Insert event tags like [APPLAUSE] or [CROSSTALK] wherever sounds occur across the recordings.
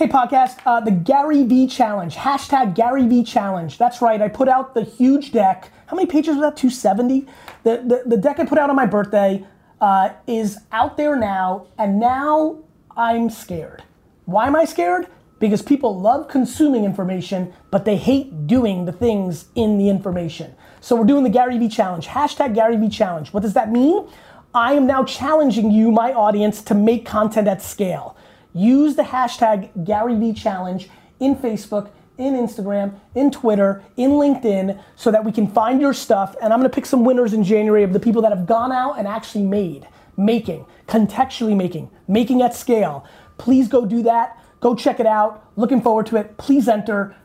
Hey, podcast, uh, the GaryVee Challenge, hashtag GaryVee Challenge. That's right, I put out the huge deck. How many pages was that? 270? The, the, the deck I put out on my birthday uh, is out there now, and now I'm scared. Why am I scared? Because people love consuming information, but they hate doing the things in the information. So we're doing the GaryVee Challenge, hashtag GaryVee Challenge. What does that mean? I am now challenging you, my audience, to make content at scale. Use the hashtag GaryVee Challenge in Facebook, in Instagram, in Twitter, in LinkedIn, so that we can find your stuff. And I'm gonna pick some winners in January of the people that have gone out and actually made, making, contextually making, making at scale. Please go do that. Go check it out. Looking forward to it. Please enter.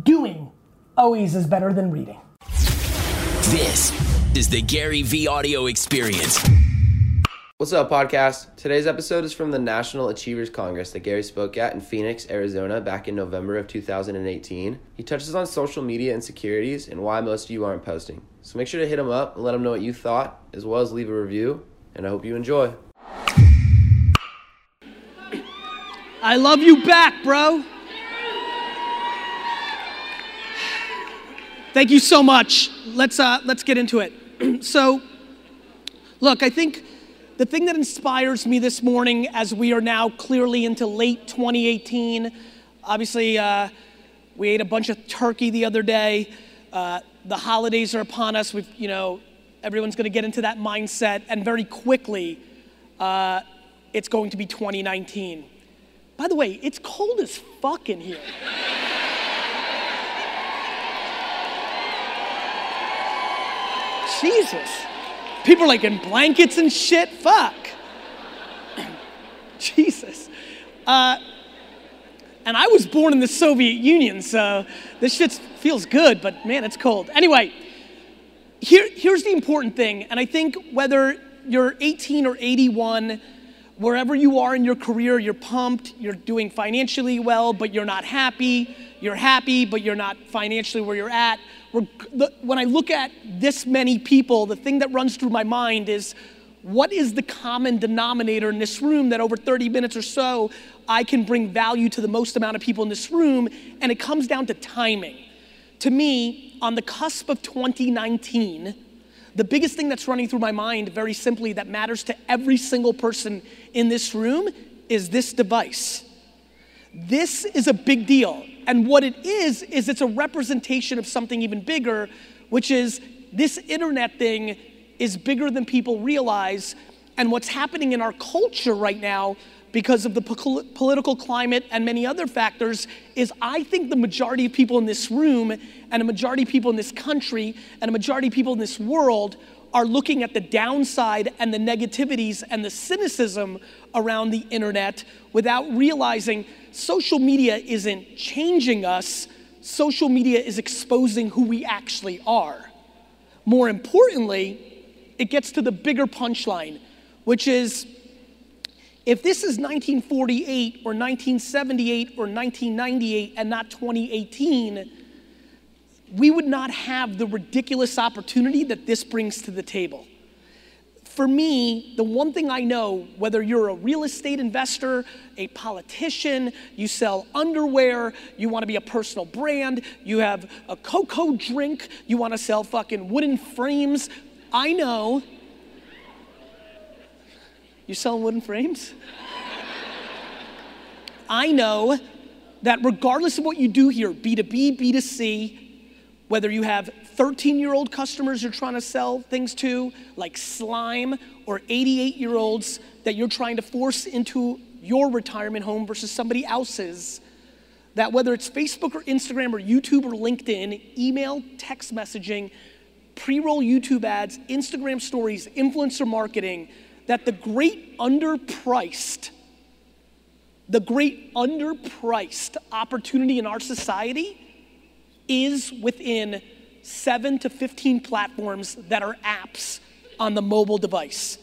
Doing always is better than reading. This is the GaryVee audio experience. What's up, podcast? Today's episode is from the National Achievers Congress that Gary spoke at in Phoenix, Arizona back in November of 2018. He touches on social media insecurities and why most of you aren't posting. So make sure to hit him up and let him know what you thought, as well as leave a review, and I hope you enjoy. I love you back, bro. Thank you so much. Let's uh, let's get into it. [CLEARS THROAT] so, look, I think the thing that inspires me this morning, as we are now clearly into late 2018, obviously uh, we ate a bunch of turkey the other day. Uh, the holidays are upon us. We've, you know, everyone's going to get into that mindset, and very quickly, uh, it's going to be 2019. By the way, it's cold as fuck in here. [LAUGHS] Jesus. People are like in blankets and shit. Fuck. [CLEARS THROAT] Jesus. Uh, and I was born in the Soviet Union, so this shit feels good, but man, it's cold. Anyway, here, here's the important thing, and I think whether you're 18 or 81, wherever you are in your career, you're pumped, you're doing financially well, but you're not happy, you're happy, but you're not financially where you're at. When I look at this many people, the thing that runs through my mind is what is the common denominator in this room that over 30 minutes or so I can bring value to the most amount of people in this room? And it comes down to timing. To me, on the cusp of 2019, the biggest thing that's running through my mind, very simply, that matters to every single person in this room is this device. This is a big deal. And what it is, is it's a representation of something even bigger, which is this internet thing is bigger than people realize. And what's happening in our culture right now, because of the po- political climate and many other factors, is I think the majority of people in this room, and a majority of people in this country, and a majority of people in this world are looking at the downside and the negativities and the cynicism around the internet without realizing social media isn't changing us, social media is exposing who we actually are. More importantly, it gets to the bigger punchline, which is if this is 1948 or 1978 or 1998 and not 2018, we would not have the ridiculous opportunity that this brings to the table. For me, the one thing I know, whether you're a real estate investor, a politician, you sell underwear, you wanna be a personal brand, you have a cocoa drink, you wanna sell fucking wooden frames, I know. You selling wooden frames? I know that regardless of what you do here, B2B, B2C, whether you have 13 year old customers you're trying to sell things to, like slime, or 88 year olds that you're trying to force into your retirement home versus somebody else's, that whether it's Facebook or Instagram or YouTube or LinkedIn, email, text messaging, pre roll YouTube ads, Instagram stories, influencer marketing, that the great underpriced, the great underpriced opportunity in our society is within seven to 15 platforms that are apps on the mobile device.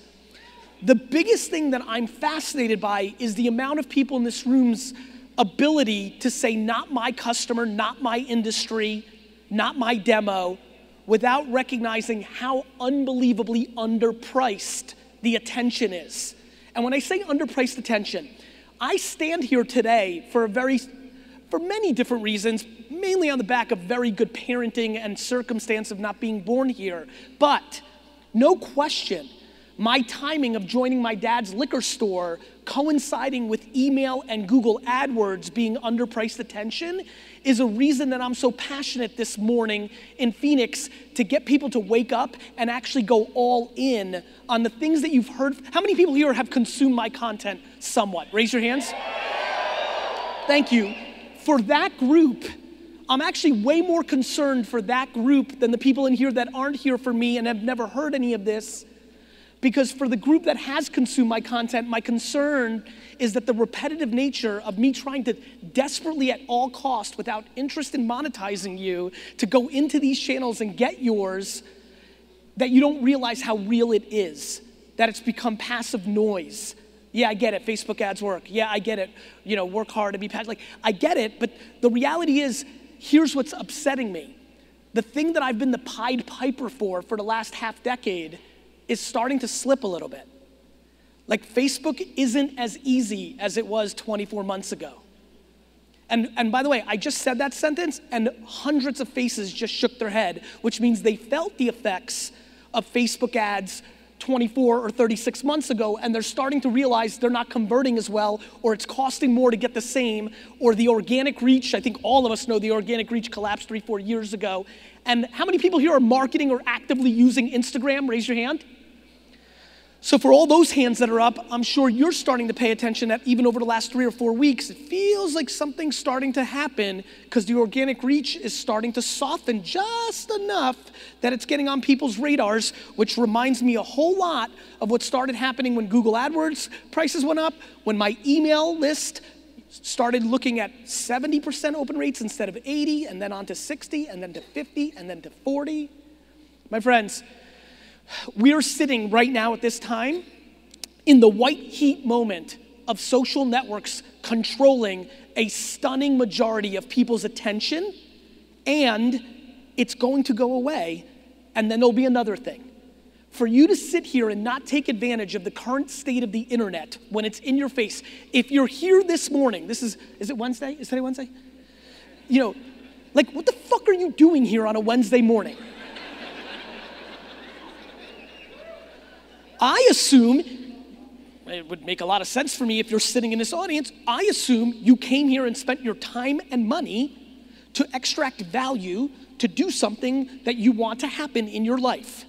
The biggest thing that I'm fascinated by is the amount of people in this room's ability to say, not my customer, not my industry, not my demo, without recognizing how unbelievably underpriced the attention is. And when I say underpriced attention, I stand here today for a very for many different reasons, mainly on the back of very good parenting and circumstance of not being born here. But no question, my timing of joining my dad's liquor store coinciding with email and Google AdWords being underpriced attention is a reason that I'm so passionate this morning in Phoenix to get people to wake up and actually go all in on the things that you've heard. How many people here have consumed my content somewhat? Raise your hands. Thank you for that group, I'm actually way more concerned for that group than the people in here that aren't here for me and have never heard any of this. Because for the group that has consumed my content, my concern is that the repetitive nature of me trying to desperately at all cost, without interest in monetizing you, to go into these channels and get yours, that you don't realize how real it is, that it's become passive noise yeah, I get it. Facebook ads work. Yeah, I get it. You know, work hard to be passive. Like, I get it, but the reality is, here's what's upsetting me. The thing that I've been the Pied Piper for for the last half decade is starting to slip a little bit. Like, Facebook isn't as easy as it was 24 months ago. And, and by the way, I just said that sentence, and hundreds of faces just shook their head, which means they felt the effects of Facebook ads 24 or 36 months ago, and they're starting to realize they're not converting as well, or it's costing more to get the same, or the organic reach. I think all of us know the organic reach collapsed three, four years ago. And how many people here are marketing or actively using Instagram? Raise your hand. So, for all those hands that are up, I'm sure you're starting to pay attention that even over the last three or four weeks, it feels like something's starting to happen because the organic reach is starting to soften just enough that it's getting on people's radars, which reminds me a whole lot of what started happening when Google AdWords prices went up, when my email list started looking at 70% open rates instead of 80, and then on to 60, and then to 50, and then to 40. My friends, we are sitting right now at this time in the white heat moment of social networks controlling a stunning majority of people's attention, and it's going to go away, and then there'll be another thing. For you to sit here and not take advantage of the current state of the internet when it's in your face, if you're here this morning, this is, is it Wednesday? Is today Wednesday? You know, like, what the fuck are you doing here on a Wednesday morning? I assume, it would make a lot of sense for me if you're sitting in this audience, I assume you came here and spent your time and money to extract value to do something that you want to happen in your life.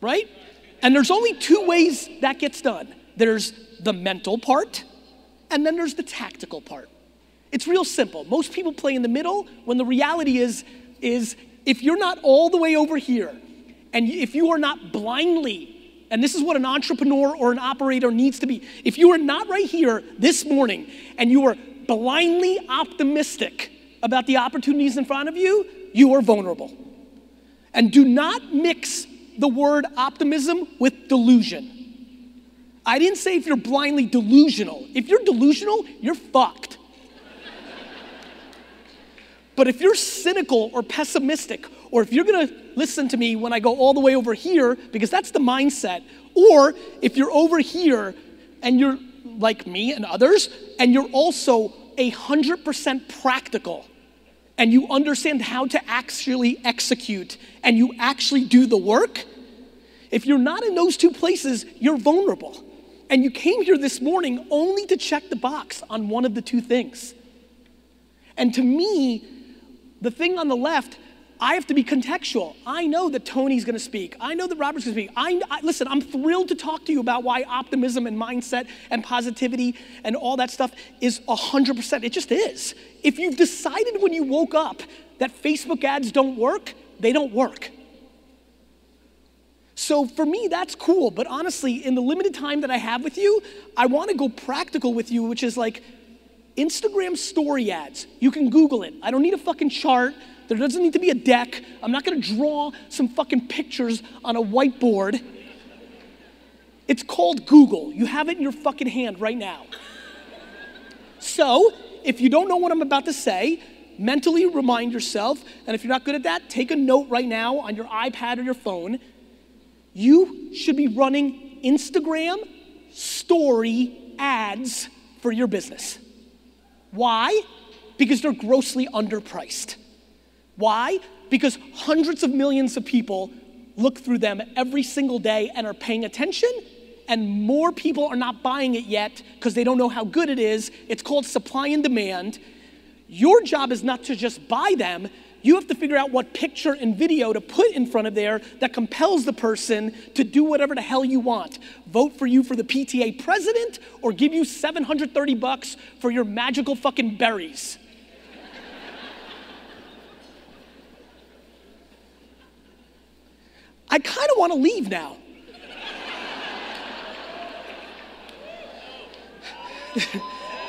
Right? And there's only two ways that gets done there's the mental part, and then there's the tactical part. It's real simple. Most people play in the middle when the reality is, is if you're not all the way over here, and if you are not blindly and this is what an entrepreneur or an operator needs to be. If you are not right here this morning and you are blindly optimistic about the opportunities in front of you, you are vulnerable. And do not mix the word optimism with delusion. I didn't say if you're blindly delusional. If you're delusional, you're fucked. but if you're cynical or pessimistic or if you're gonna listen to me when I go all the way over here, because that's the mindset, or if you're over here and you're like me and others, and you're also a 100% practical, and you understand how to actually execute, and you actually do the work, if you're not in those two places, you're vulnerable. And you came here this morning only to check the box on one of the two things. And to me, the thing on the left I have to be contextual. I know that Tony's gonna speak. I know that Robert's gonna speak. I, I, listen, I'm thrilled to talk to you about why optimism and mindset and positivity and all that stuff is 100%. It just is. If you've decided when you woke up that Facebook ads don't work, they don't work. So for me, that's cool. But honestly, in the limited time that I have with you, I wanna go practical with you, which is like Instagram story ads. You can Google it. I don't need a fucking chart. There doesn't need to be a deck. I'm not gonna draw some fucking pictures on a whiteboard. It's called Google. You have it in your fucking hand right now. So, if you don't know what I'm about to say, mentally remind yourself, and if you're not good at that, take a note right now on your iPad or your phone. You should be running Instagram story ads for your business. Why? Because they're grossly underpriced. Why? Because hundreds of millions of people look through them every single day and are paying attention, and more people are not buying it yet because they don't know how good it is. It's called supply and demand. Your job is not to just buy them, you have to figure out what picture and video to put in front of there that compels the person to do whatever the hell you want. Vote for you for the PTA president or give you 730 bucks for your magical fucking berries. I kind of want to leave now.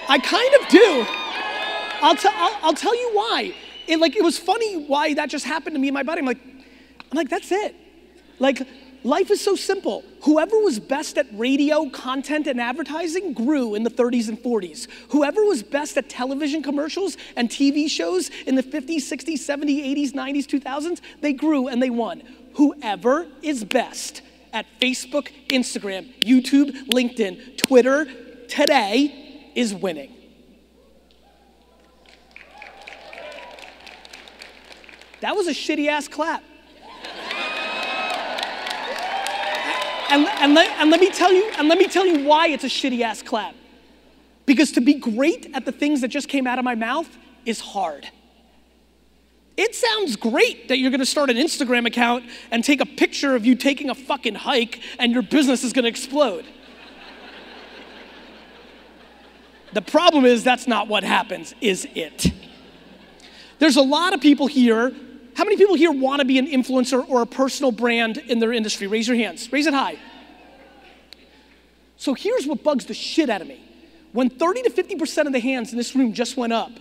I kind of do. I'll, t- I'll, I'll tell you why. It like it was funny why that just happened to me and my buddy. I'm like, I'm like, that's it. Like, life is so simple. Whoever was best at radio, content, and advertising grew in the 30s and 40s. Whoever was best at television commercials and TV shows in the 50s, 60s, 70s, 80s, 90s, 2000s, they grew and they won. Whoever is best at Facebook, Instagram, YouTube, LinkedIn, Twitter today is winning. That was a shitty ass clap. And, and, let, and let me tell you, and let me tell you why it's a shitty ass clap. Because to be great at the things that just came out of my mouth is hard. It sounds great that you're gonna start an Instagram account and take a picture of you taking a fucking hike and your business is gonna explode. the problem is that's not what happens, is it? There's a lot of people here how many people here want to be an influencer or a personal brand in their industry? Raise your hands. Raise it high. So here's what bugs the shit out of me. When 30 to 50% of the hands in this room just went up,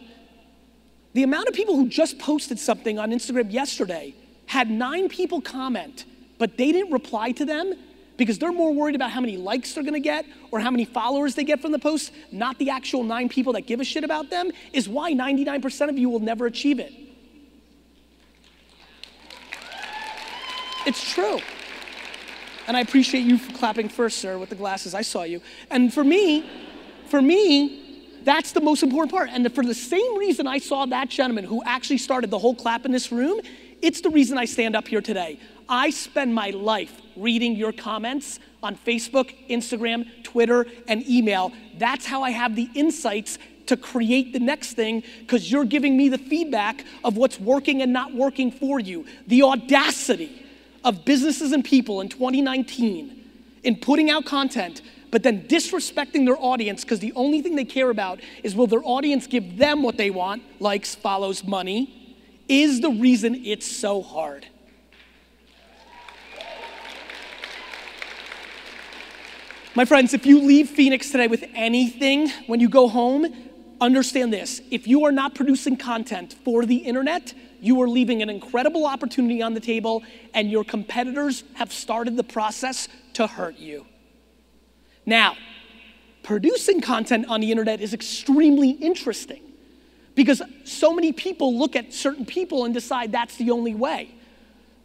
the amount of people who just posted something on Instagram yesterday had nine people comment, but they didn't reply to them because they're more worried about how many likes they're gonna get or how many followers they get from the post, not the actual nine people that give a shit about them, is why 99% of you will never achieve it. It's true. And I appreciate you for clapping first, sir, with the glasses. I saw you. And for me, for me, that's the most important part. And for the same reason I saw that gentleman who actually started the whole clap in this room, it's the reason I stand up here today. I spend my life reading your comments on Facebook, Instagram, Twitter, and email. That's how I have the insights to create the next thing because you're giving me the feedback of what's working and not working for you. The audacity of businesses and people in 2019 in putting out content, but then disrespecting their audience because the only thing they care about is will their audience give them what they want, likes, follows, money, is the reason it's so hard. My friends, if you leave Phoenix today with anything when you go home, understand this. If you are not producing content for the internet, you are leaving an incredible opportunity on the table, and your competitors have started the process to hurt you. Now, producing content on the internet is extremely interesting because so many people look at certain people and decide that's the only way.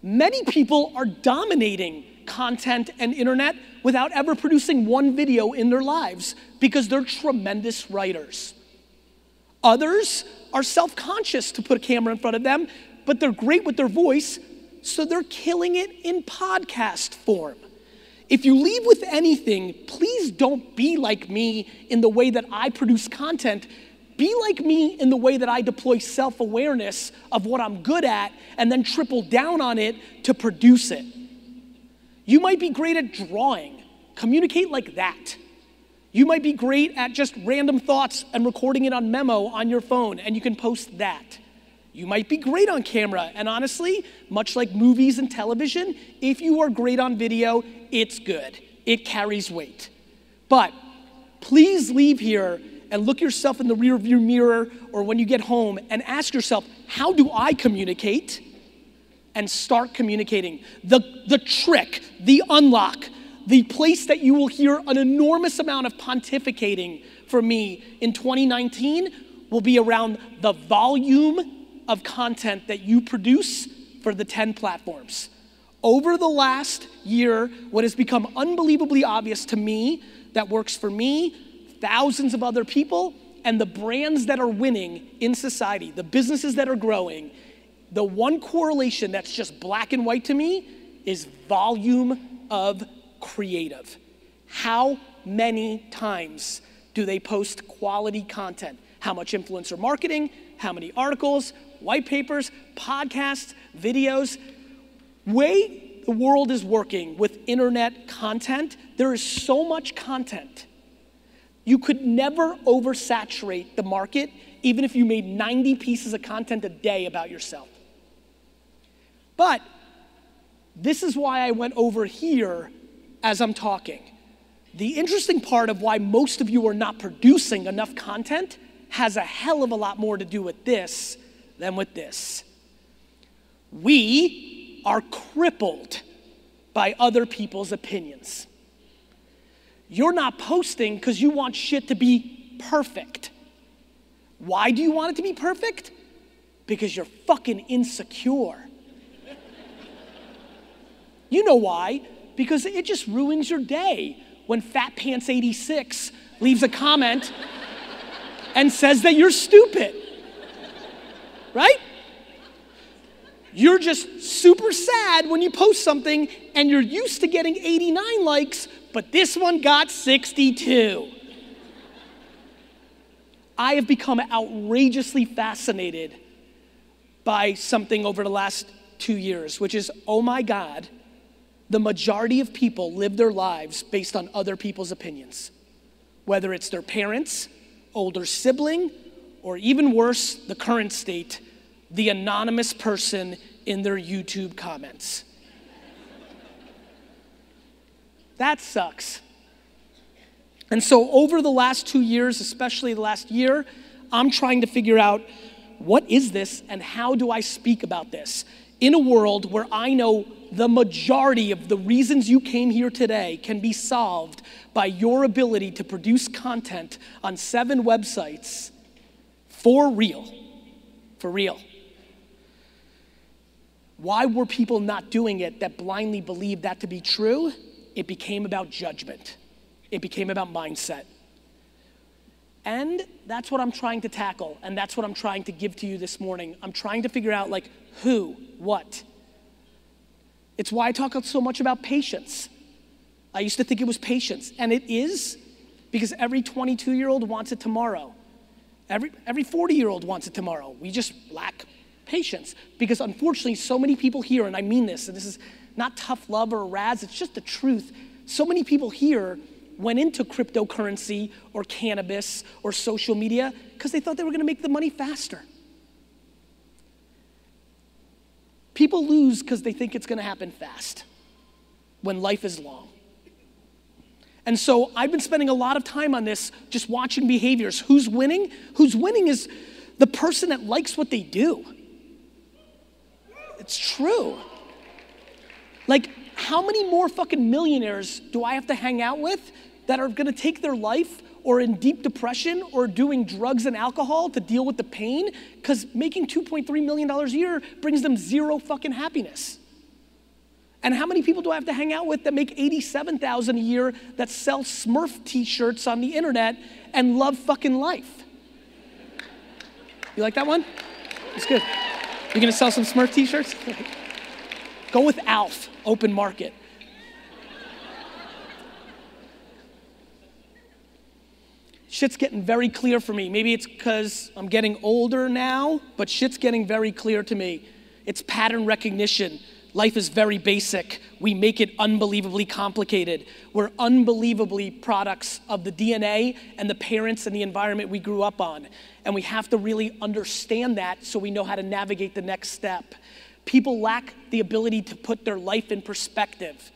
Many people are dominating content and internet without ever producing one video in their lives because they're tremendous writers. Others are self conscious to put a camera in front of them, but they're great with their voice, so they're killing it in podcast form. If you leave with anything, please don't be like me in the way that I produce content. Be like me in the way that I deploy self awareness of what I'm good at and then triple down on it to produce it. You might be great at drawing, communicate like that. You might be great at just random thoughts and recording it on memo on your phone, and you can post that. You might be great on camera, and honestly, much like movies and television, if you are great on video, it's good. It carries weight. But please leave here and look yourself in the rearview mirror or when you get home and ask yourself, how do I communicate? And start communicating. The, the trick, the unlock, the place that you will hear an enormous amount of pontificating from me in 2019 will be around the volume of content that you produce for the 10 platforms. Over the last year, what has become unbelievably obvious to me that works for me, thousands of other people, and the brands that are winning in society, the businesses that are growing, the one correlation that's just black and white to me is volume of creative. How many times do they post quality content? How much influencer marketing? How many articles, white papers, podcasts, videos? Way the world is working with internet content, there is so much content. You could never oversaturate the market, even if you made 90 pieces of content a day about yourself. But this is why I went over here as I'm talking. The interesting part of why most of you are not producing enough content has a hell of a lot more to do with this than with this. We are crippled by other people's opinions. You're not posting because you want shit to be perfect. Why do you want it to be perfect? Because you're fucking insecure. You know why? Because it just ruins your day when Fat Pants 86 leaves a comment and says that you're stupid. Right? You're just super sad when you post something and you're used to getting 89 likes, but this one got 62. I have become outrageously fascinated by something over the last two years, which is oh my God, the majority of people live their lives based on other people's opinions, whether it's their parents, older sibling, or even worse, the current state, the anonymous person in their YouTube comments. That sucks. And so, over the last two years, especially the last year, I'm trying to figure out what is this and how do I speak about this in a world where I know the majority of the reasons you came here today can be solved by your ability to produce content on seven websites for real. For real. Why were people not doing it that blindly believed that to be true? It became about judgment, it became about mindset. And that's what I'm trying to tackle, and that's what I'm trying to give to you this morning. I'm trying to figure out, like, who, what, it's why I talk so much about patience. I used to think it was patience, and it is because every 22 year old wants it tomorrow. Every, every 40 year old wants it tomorrow. We just lack patience because unfortunately, so many people here, and I mean this, and this is not tough love or razz, it's just the truth. So many people here went into cryptocurrency or cannabis or social media because they thought they were gonna make the money faster. People lose because they think it's going to happen fast when life is long. And so I've been spending a lot of time on this, just watching behaviors. Who's winning? Who's winning is the person that likes what they do. It's true. Like, how many more fucking millionaires do I have to hang out with that are gonna take their life or in deep depression or doing drugs and alcohol to deal with the pain because making $2.3 million a year brings them zero fucking happiness. And how many people do I have to hang out with that make 87,000 a year that sell Smurf t-shirts on the internet and love fucking life? You like that one? It's good. You gonna sell some Smurf t-shirts? [LAUGHS] Go with Alf, open market. Shit's getting very clear for me. Maybe it's because I'm getting older now, but shit's getting very clear to me. It's pattern recognition. Life is very basic. We make it unbelievably complicated. We're unbelievably products of the DNA and the parents and the environment we grew up on. And we have to really understand that so we know how to navigate the next step. People lack the ability to put their life in perspective.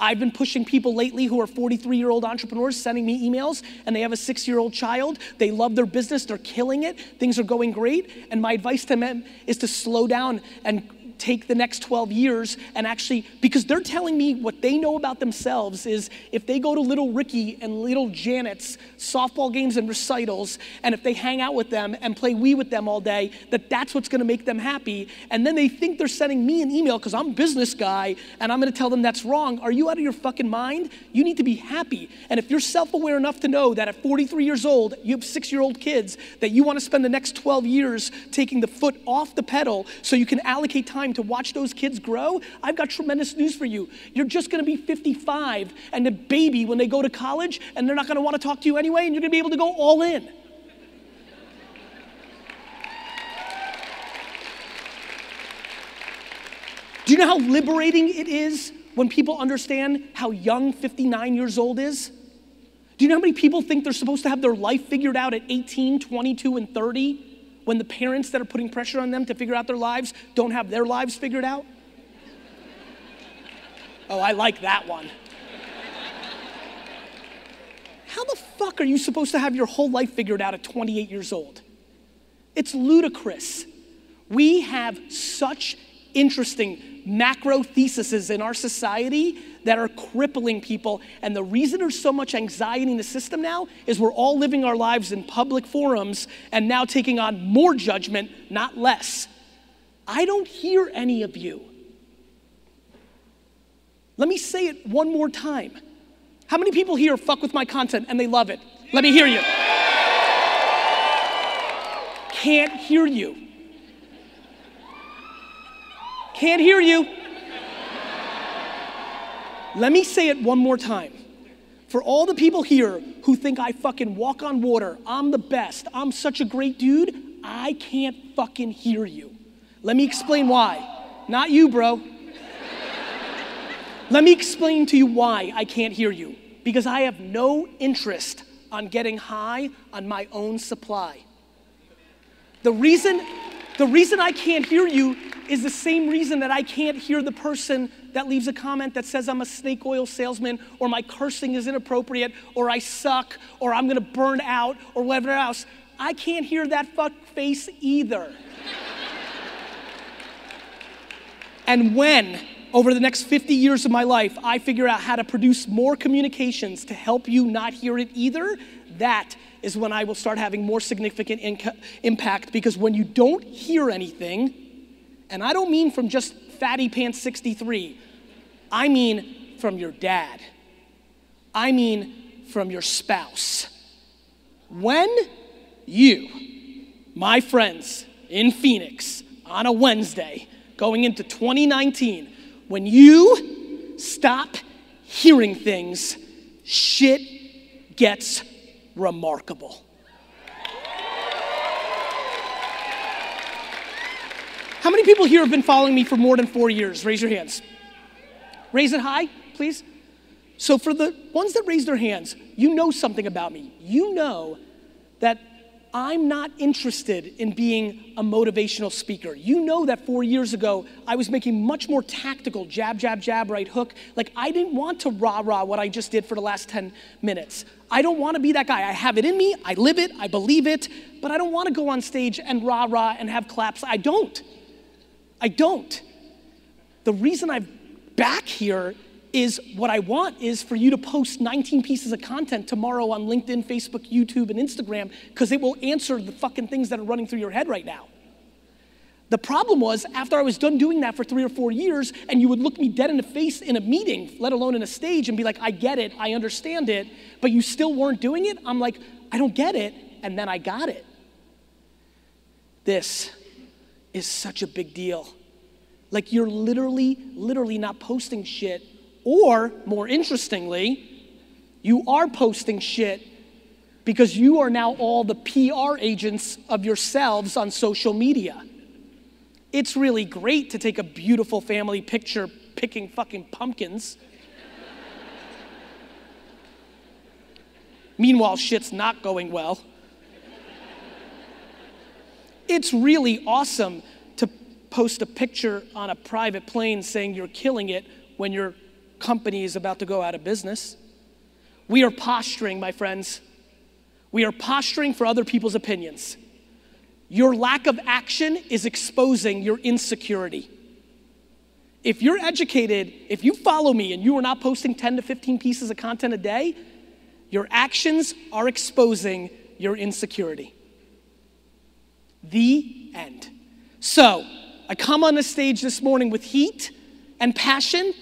I've been pushing people lately who are 43 year old entrepreneurs sending me emails and they have a six year old child. They love their business, they're killing it, things are going great. And my advice to them is to slow down and take the next 12 years and actually, because they're telling me what they know about themselves is if they go to little Ricky and little Janet's softball games and recitals, and if they hang out with them and play Wii with them all day, that that's what's gonna make them happy. And then they think they're sending me an email because I'm business guy and I'm gonna tell them that's wrong. Are you out of your fucking mind? You need to be happy. And if you're self aware enough to know that at 43 years old, you have six year old kids, that you wanna spend the next 12 years taking the foot off the pedal so you can allocate time to watch those kids grow, I've got tremendous news for you. You're just gonna be 55 and a baby when they go to college, and they're not gonna wanna talk to you anyway, and you're gonna be able to go all in. Do you know how liberating it is when people understand how young 59 years old is? Do you know how many people think they're supposed to have their life figured out at 18, 22, and 30? When the parents that are putting pressure on them to figure out their lives don't have their lives figured out? Oh, I like that one. How the fuck are you supposed to have your whole life figured out at 28 years old? It's ludicrous. We have such interesting macro theses in our society that are crippling people. And the reason there's so much anxiety in the system now is we're all living our lives in public forums and now taking on more judgment, not less. I don't hear any of you. Let me say it one more time. How many people here fuck with my content and they love it? Let me hear you. Can't hear you. Can't hear you. Let me say it one more time. For all the people here who think I fucking walk on water, I'm the best, I'm such a great dude, I can't fucking hear you. Let me explain why. Not you, bro. Let me explain to you why I can't hear you. Because I have no interest on getting high on my own supply. The reason, the reason I can't hear you is the same reason that I can't hear the person that leaves a comment that says I'm a snake oil salesman or my cursing is inappropriate or I suck or I'm gonna burn out or whatever else. I can't hear that fuck face either. [LAUGHS] and when, over the next 50 years of my life, I figure out how to produce more communications to help you not hear it either, that is when I will start having more significant impact because when you don't hear anything, and I don't mean from just Fatty Pants 63, I mean from your dad. I mean from your spouse. When you, my friends in Phoenix, on a Wednesday, going into 2019, when you stop hearing things, shit gets remarkable. How many people here have been following me for more than four years? Raise your hands. Raise it high, please. So, for the ones that raise their hands, you know something about me. You know that I'm not interested in being a motivational speaker. You know that four years ago, I was making much more tactical jab, jab, jab, right hook. Like, I didn't want to rah rah what I just did for the last 10 minutes. I don't want to be that guy. I have it in me, I live it, I believe it, but I don't want to go on stage and rah rah and have claps. I don't. I don't. The reason I'm back here is what I want is for you to post 19 pieces of content tomorrow on LinkedIn, Facebook, YouTube, and Instagram because it will answer the fucking things that are running through your head right now. The problem was, after I was done doing that for three or four years, and you would look me dead in the face in a meeting, let alone in a stage, and be like, I get it, I understand it, but you still weren't doing it, I'm like, I don't get it, and then I got it. This is such a big deal. Like you're literally, literally not posting shit. Or, more interestingly, you are posting shit because you are now all the PR agents of yourselves on social media. It's really great to take a beautiful family picture picking fucking pumpkins. Meanwhile, shit's not going well. It's really awesome to post a picture on a private plane saying you're killing it when your company is about to go out of business. We are posturing, my friends. We are posturing for other people's opinions. Your lack of action is exposing your insecurity. if you're educated, if you follow me and you are not posting 10 to 15 pieces of content a day, your actions are exposing your insecurity. The end. So, I come on the stage this morning with heat and passion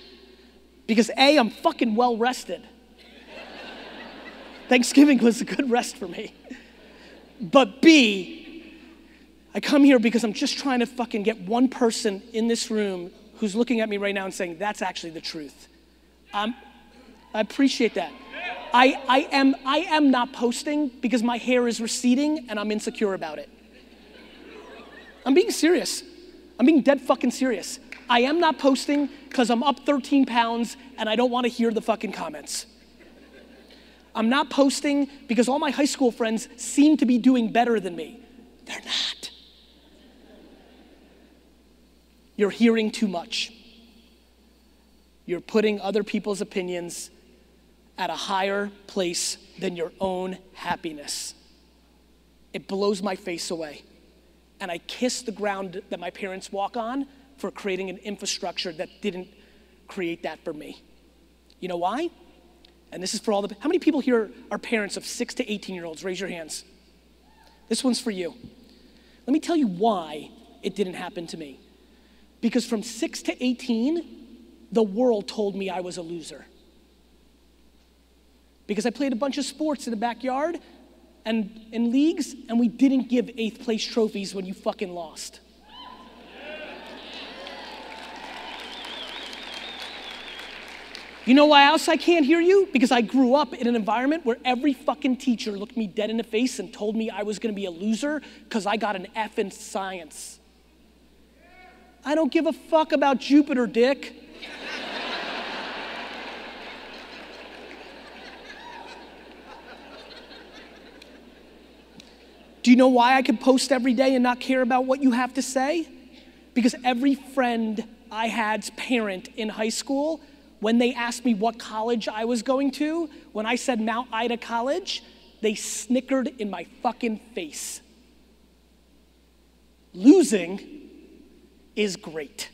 because A, I'm fucking well rested. Thanksgiving was a good rest for me. But B, I come here because I'm just trying to fucking get one person in this room who's looking at me right now and saying, that's actually the truth. Um, I appreciate that. I, I, am, I am not posting because my hair is receding and I'm insecure about it. I'm being serious. I'm being dead fucking serious. I am not posting because I'm up 13 pounds and I don't want to hear the fucking comments. I'm not posting because all my high school friends seem to be doing better than me. They're not. You're hearing too much. You're putting other people's opinions at a higher place than your own happiness. It blows my face away. And I kiss the ground that my parents walk on for creating an infrastructure that didn't create that for me. You know why? And this is for all the, how many people here are parents of six to 18 year olds? Raise your hands. This one's for you. Let me tell you why it didn't happen to me. Because from six to 18, the world told me I was a loser. Because I played a bunch of sports in the backyard and in leagues, and we didn't give eighth place trophies when you fucking lost. You know why else I can't hear you? Because I grew up in an environment where every fucking teacher looked me dead in the face and told me I was gonna be a loser because I got an F in science. I don't give a fuck about Jupiter, Dick. Do you know why I could post every day and not care about what you have to say? Because every friend I had's parent in high school, when they asked me what college I was going to, when I said Mount Ida College, they snickered in my fucking face. Losing is great.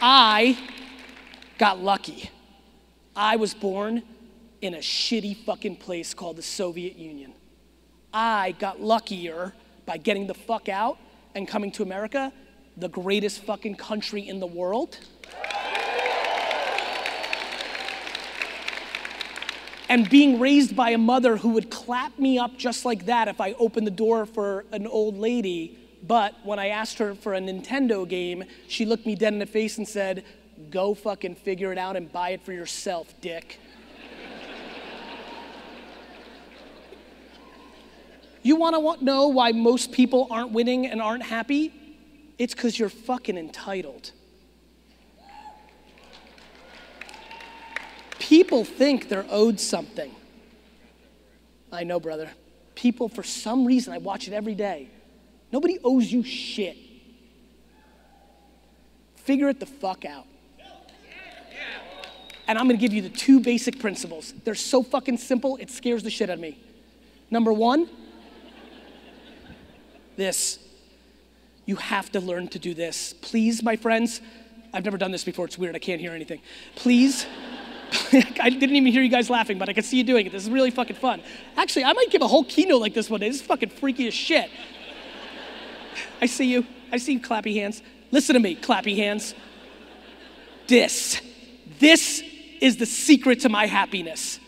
I got lucky. I was born in a shitty fucking place called the Soviet Union. I got luckier by getting the fuck out and coming to America, the greatest fucking country in the world. and being raised by a mother who would clap me up just like that if I opened the door for an old lady. But when I asked her for a Nintendo game, she looked me dead in the face and said, Go fucking figure it out and buy it for yourself, dick. You want to know why most people aren't winning and aren't happy? It's because you're fucking entitled. People think they're owed something. I know, brother. People, for some reason, I watch it every day. Nobody owes you shit. Figure it the fuck out. And I'm gonna give you the two basic principles. They're so fucking simple, it scares the shit out of me. Number one, this. You have to learn to do this. Please, my friends, I've never done this before. It's weird. I can't hear anything. Please. [LAUGHS] I didn't even hear you guys laughing, but I could see you doing it. This is really fucking fun. Actually, I might give a whole keynote like this one day. This is fucking freaky as shit. [LAUGHS] I see you. I see you, clappy hands. Listen to me, clappy hands. This, this is the secret to my happiness.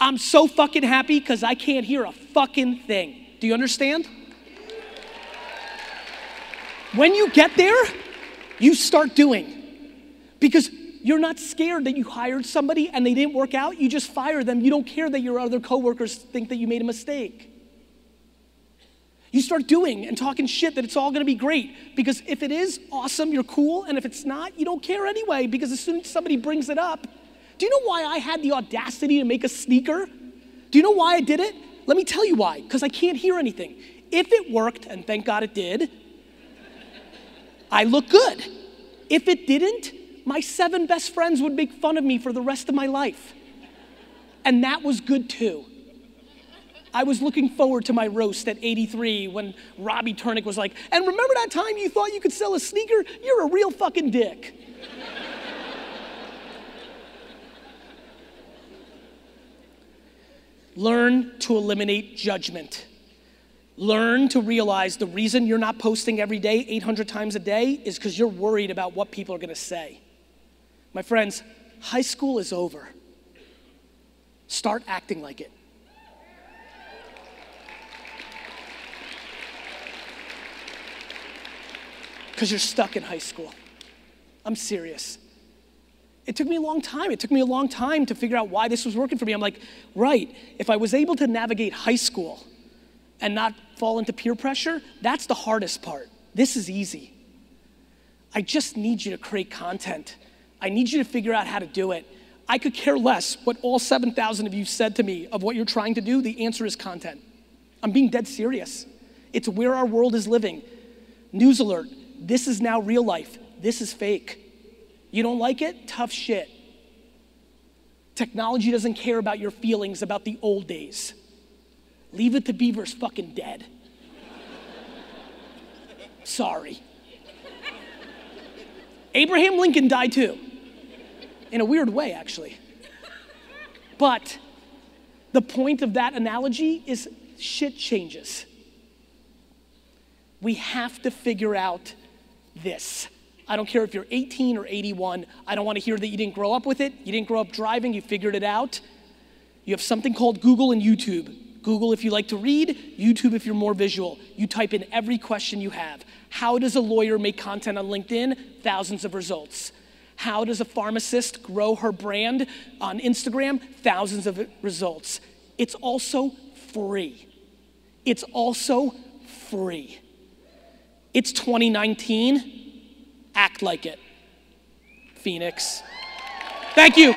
I'm so fucking happy because I can't hear a fucking thing. Do you understand? When you get there, you start doing. Because you're not scared that you hired somebody and they didn't work out. You just fire them. You don't care that your other coworkers think that you made a mistake. You start doing and talking shit that it's all gonna be great. Because if it is awesome, you're cool. And if it's not, you don't care anyway. Because as soon as somebody brings it up, do you know why I had the audacity to make a sneaker? Do you know why I did it? Let me tell you why. Because I can't hear anything. If it worked, and thank God it did, I look good. If it didn't, my seven best friends would make fun of me for the rest of my life. And that was good too. I was looking forward to my roast at 83 when Robbie Turnick was like, and remember that time you thought you could sell a sneaker? You're a real fucking dick. [LAUGHS] Learn to eliminate judgment. Learn to realize the reason you're not posting every day 800 times a day is because you're worried about what people are going to say. My friends, high school is over. Start acting like it. Because you're stuck in high school. I'm serious. It took me a long time. It took me a long time to figure out why this was working for me. I'm like, right, if I was able to navigate high school and not fall into peer pressure, that's the hardest part. This is easy. I just need you to create content. I need you to figure out how to do it. I could care less what all 7,000 of you said to me of what you're trying to do. The answer is content. I'm being dead serious. It's where our world is living. News alert this is now real life, this is fake. You don't like it? Tough shit. Technology doesn't care about your feelings about the old days. Leave it to Beaver's fucking dead. Sorry. Abraham Lincoln died too, in a weird way, actually. But the point of that analogy is shit changes. We have to figure out this. I don't care if you're 18 or 81. I don't want to hear that you didn't grow up with it. You didn't grow up driving, you figured it out. You have something called Google and YouTube. Google if you like to read, YouTube if you're more visual. You type in every question you have. How does a lawyer make content on LinkedIn? Thousands of results. How does a pharmacist grow her brand on Instagram? Thousands of results. It's also free. It's also free. It's 2019. Act like it. Phoenix. Thank you.